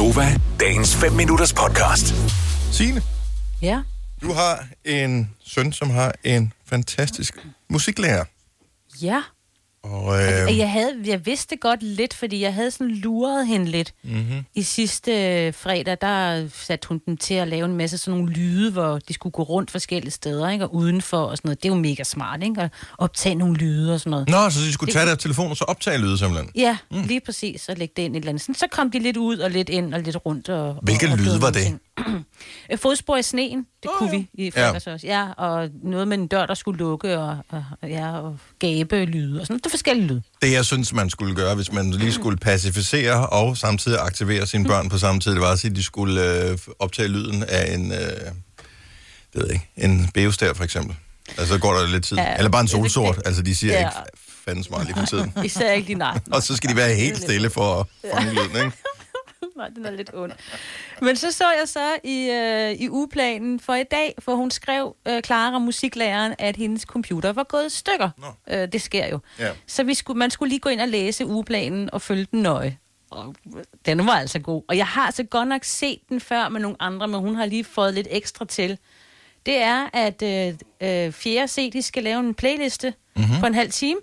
Gunova, dagens 5 minutters podcast. Signe, Ja. du har en søn, som har en fantastisk musiklærer. Ja. Og øh, Altså, jeg, havde, jeg vidste godt lidt, fordi jeg havde sådan luret hende lidt. Mhm. Mm-hmm. I sidste øh, fredag, der satte hun dem til at lave en masse sådan nogle lyde, hvor de skulle gå rundt forskellige steder, ikke? og udenfor og sådan noget. Det er jo mega smart, ikke? At optage nogle lyde og sådan noget. Nå, så de skulle tage deres telefon og så optage lyde simpelthen. Ja, mm. lige præcis, og lægge det ind i et eller andet. Sådan, så kom de lidt ud og lidt ind og lidt rundt. Og, Hvilke og, lyde var det? ting. Øh, Fodspor i sneen, det oh, kunne ja. vi i fredags ja. også. Ja, og noget med en dør, der skulle lukke, og, og, ja, og gabe lyde og sådan noget. Det er forskellige lyde. Det, jeg synes, man skulle gøre, hvis man lige skulle pacificere og samtidig aktivere sine børn på samme tid, det var at sige, at de skulle øh, optage lyden af en, øh, det ved jeg ikke, en beostær for eksempel. Altså, så går der lidt tid. Ja, Eller bare en solsort. det. Altså, de siger Ja. ikke fanden smart lige for tiden. Især ikke din egen. Og så skal de være helt stille for at fange lyden, ikke? Nej, den er lidt ond. Men så så jeg så i, øh, i ugeplanen for i dag, for hun skrev, øh, Clara, musiklæreren, at hendes computer var gået i stykker. Nå. Øh, det sker jo. Ja. Så vi skulle, man skulle lige gå ind og læse ugeplanen og følge den nøje. Og den var altså god. Og jeg har altså godt nok set den før med nogle andre, men hun har lige fået lidt ekstra til. Det er, at øh, øh, 4. C, de skal lave en playliste mm-hmm. på en halv time.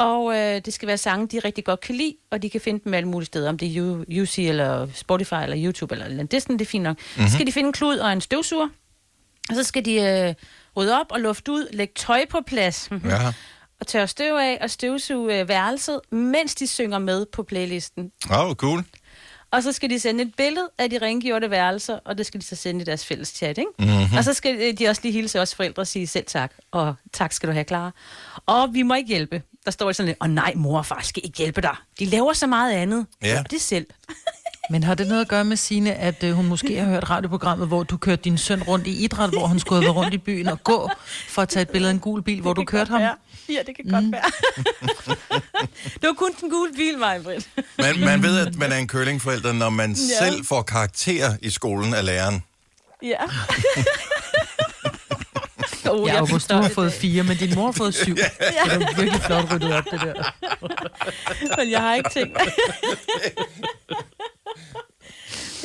Og øh, det skal være sange, de rigtig godt kan lide, og de kan finde dem alle mulige steder, om det er UC eller Spotify eller YouTube eller, eller er sådan, det er fint nok. Mm-hmm. Så skal de finde en klud og en støvsuger, og så skal de øh, rydde op og lufte ud, lægge tøj på plads, mm-hmm. Ja. og tørre støv af og støvsuge øh, værelset, mens de synger med på playlisten. Åh, oh, cool. Og så skal de sende et billede af de rengjorte værelser, og det skal de så sende i deres fælles chat, ikke? Mm-hmm. Og så skal øh, de også lige hilse os forældre og sige selv tak, og tak skal du have, Clara. Og vi må ikke hjælpe. Der står sådan lidt, åh nej, mor og far skal ikke hjælpe dig. De laver så meget andet. Ja. Gør det selv. Men har det noget at gøre med Signe, at øh, hun måske har hørt radioprogrammet, hvor du kørte din søn rundt i idræt, hvor han skulle have været rundt i byen og gå for at tage et billede af en gul bil, hvor du kørte ham? Ja, ja det kan mm. godt være. det var kun den gule bil, mig, Britt. Man, man ved, at man er en curlingforælder, når man Ja. selv får karakter i skolen af læreren. Ja. oh, Ja, jeg August, du har det. fået fire, men din mor har fået syv. Ja. Det er virkelig flot ryddet op, det der. Men jeg har ikke tænkt.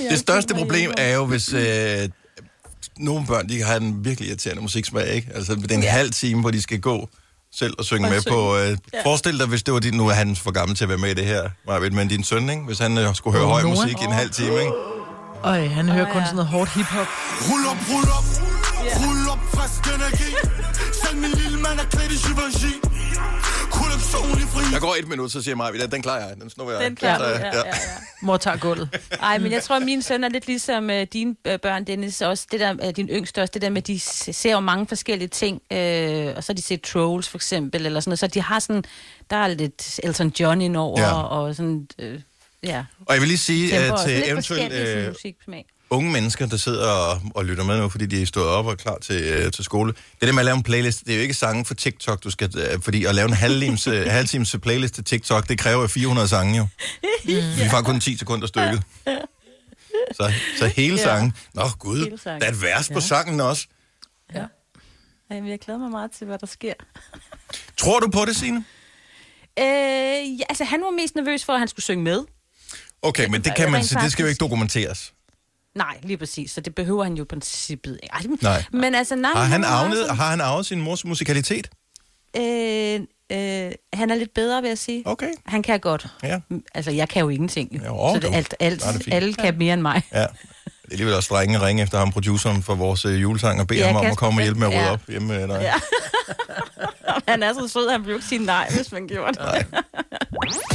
Det største problem er jo, hvis øh, nogle børn, de har en virkelig irriterende musiksmag, ikke? Altså, det er en ja. halv time, hvor de skal gå selv og synge Og med synge. på... Øh, ja. Forestil dig, hvis det var din... Nu er han for gammel til at være med i det her, Marvind, men din søn, ikke? Hvis han øh, skulle høre Åh, høj musik i en halv time, ikke? Øj, han hører kun ja. sådan noget hårdt hiphop. Rul op, rul op, rul op, frisk energi. Selv min lille mand er klædt i Givenchy. Der går et minut, så siger Marvind, den, den klarer jeg. Den snor jeg. Den klarer du, ja, ja, ja. Mor tager gulvet. Ej, men jeg tror, at min søn er lidt ligesom uh, dine uh, børn, Dennis, også det der, uh, din yngste også, det der med, at de ser jo mange forskellige ting, uh, og så har de set Trolls for eksempel, eller sådan noget, så de har sådan, der er lidt Elton John indover, Ja. ja. og sådan, uh, ja, Og jeg vil lige sige uh, også. til lidt eventuelt øh, musiksmag. Unge mennesker, der sidder og, og lytter med nu, fordi de er stået op og er klar til, øh, til skole. Det der med at lave en playlist, det er jo ikke sange for TikTok, du skal... Øh, fordi at lave en halvtimes, øh, halvtimes playlist til TikTok, det kræver 400 sange jo. Vi får kun 10 sekunder stykket. Så, så hele Ja. sangen. Nå gud, der er et vers på sangen også. Ej, men jeg glæder mig meget til, hvad der sker. Tror du på det, Signe? Øh, ja, altså, han var mest nervøs for, at han skulle synge med. Okay, men det kan man sige, det skal jo ikke dokumenteres. Nej, lige præcis, så det behøver han jo i princippet ikke. Ej, Nej. Men altså, nej, Har han, meget arvet, sådan- har han arvet sin mors musikalitet? Øh, øh, han er lidt bedre, vil jeg sige. Okay. Han kan godt. Ja. Altså, jeg kan jo ingenting. Jo. Jo, så det, alt, alt, Nej, det alle kan mere end mig. Ja. Det er alligevel også drenge ringe efter ham, produceren for vores øh, julesang, og bede Ja, ham om at komme og hjælpe med at rydde Ja. op hjemme med dig. Ja. han er så sød, han jo ikke sige nej, hvis man gjorde det.